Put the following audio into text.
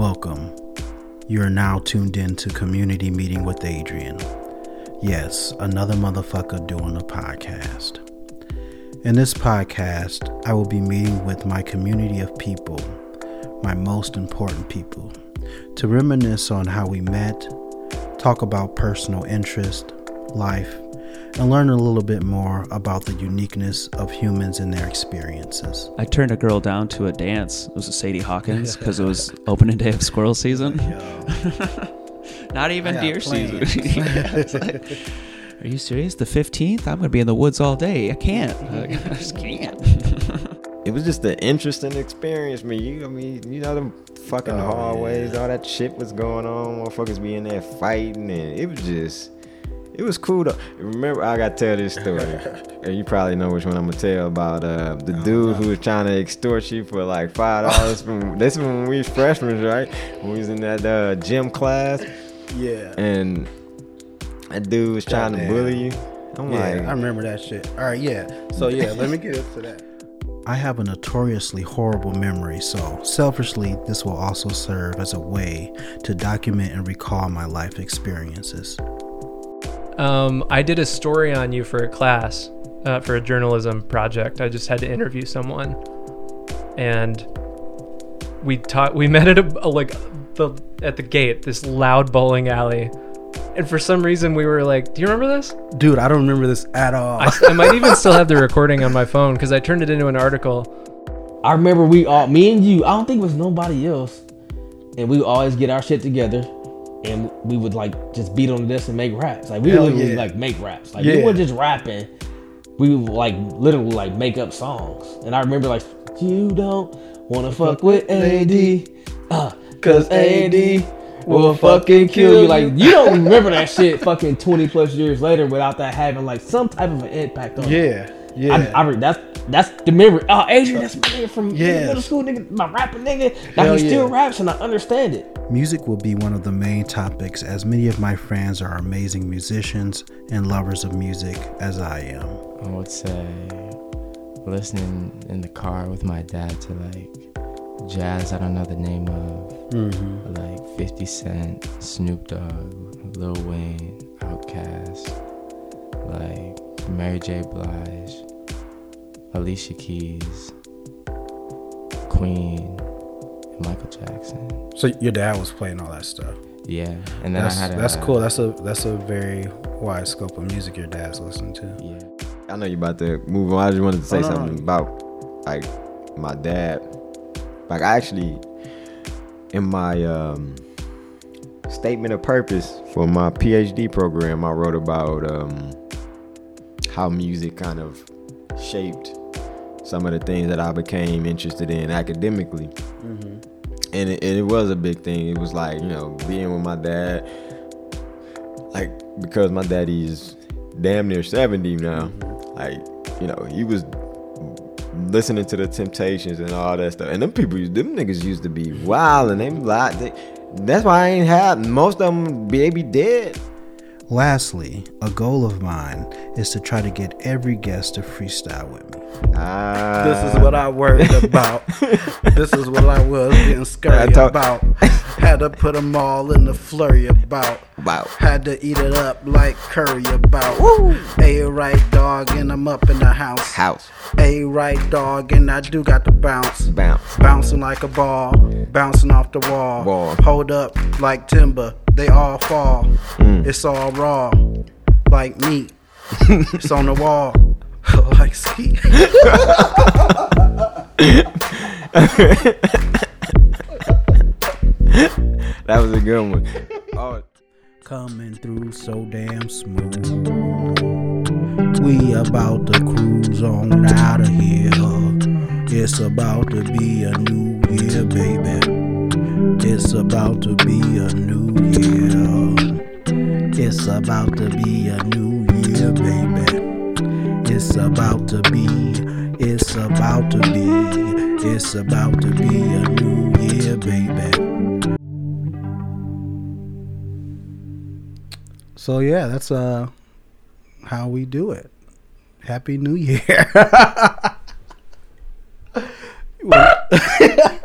Welcome. You are now tuned in to Community Meeting with Adrian. Yes, another motherfucker doing a podcast. In this podcast, I will be meeting with my community of people, my most important people, to reminisce on how we met, talk about personal interest, life, and learn a little bit more about the uniqueness of humans and their experiences. I turned a girl down to a dance. It was a Sadie Hawkins because it was opening day of squirrel season. Not even deer season. plans. Yeah, it's like, Are you serious? The 15th? I'm going to be in the woods all day. I can't. I just can't. It was just an interesting experience, man. You, I mean, you know them fucking Oh, hallways, yeah. all that shit was going on. Motherfuckers be in there fighting, and it was just, it was cool though. Remember, I gotta tell this story, and you probably know which one I'm gonna tell about uh, the dude who was trying to extort you for like five dollars from. This was when we was freshmen, right? When we was in that uh, gym class, Yeah. and that dude was trying to bully you. I'm Yeah, like, I remember that shit. All right, yeah. So yeah, let me get into that. I have a notoriously horrible memory, so selfishly, this will also serve as a way to document and recall my life experiences. Um, I did a story on you for a class, uh, for a journalism project. I just had to interview someone, and we taught. We met at a, a like the at the gate, this loud bowling alley, and for some reason we were like, "Do you remember this?" Dude, I don't remember this at all. I, I might even still have the recording on my phone because I turned it into an article. I remember we all, me and you, I don't think it was nobody else, and we would always get our shit together, and we would like just beat on the desk and make raps. Like we Hell would literally yeah. like make raps. Like Yeah. we weren't just rapping. We would like literally like make up songs. And I remember like you don't wanna fuck with AD, uh, cause AD will fucking kill you. Like you don't remember that shit fucking twenty plus years later without that having like some type of an impact on you. Yeah, yeah. I, I that's that's the memory. Oh, Adrian, that's my nigga from Yes. middle school, nigga, my rapping nigga. Now Hell he still yeah. raps and I understand it. Music will be one of the main topics as many of my friends are amazing musicians and lovers of music as I am. I would say listening in the car with my dad to like jazz I don't know the name of Mm-hmm. like 50 Cent, Snoop Dogg, Lil Wayne, Outkast, like Mary J. Blige, Alicia Keys, Queen, and Michael Jackson. So your dad was playing all that stuff. Yeah, and then That's, I had a, that's cool. That's a that's a very wide scope of music your dad's listening to. Yeah, I know you're about to move on. I just wanted to say Oh, no, no. something about like my dad. Like I actually in my um statement of purpose for my PhD program, I wrote about um how music kind of shaped some of the things that I became interested in academically. Mm-hmm. And it, and it was a big thing. It was like, you know, being with my dad, like, because my daddy's damn near 70 now, mm-hmm. like, you know, he was listening to the Temptations and all that stuff. And them people, them niggas used to be wild and they like, they, that's why I ain't had most of them baby dead. Lastly, a goal of mine is to try to get every guest to freestyle with me. Ah, This is what I worried about. this is what I was getting scurry talk- about. Had to put them all in the flurry about. Wow. Had to eat it up like curry about. A right dog, and I'm up in the house. House. A right dog, and I do got the bounce. Bounce. Bouncing like a ball, bouncing off the wall. Wall. Hold up like timber, they all fall. Hmm. It's all raw, like meat. it's on the wall, like ski. That was a good one. Oh, Coming through so damn smooth. We about to cruise on out of here. It's about to be a new year, baby. It's about to be a new year. It's about to be a new year, baby. It's about to be, it's about to be, it's about to be a new year, baby. So yeah, that's uh how we do it. Happy New Year.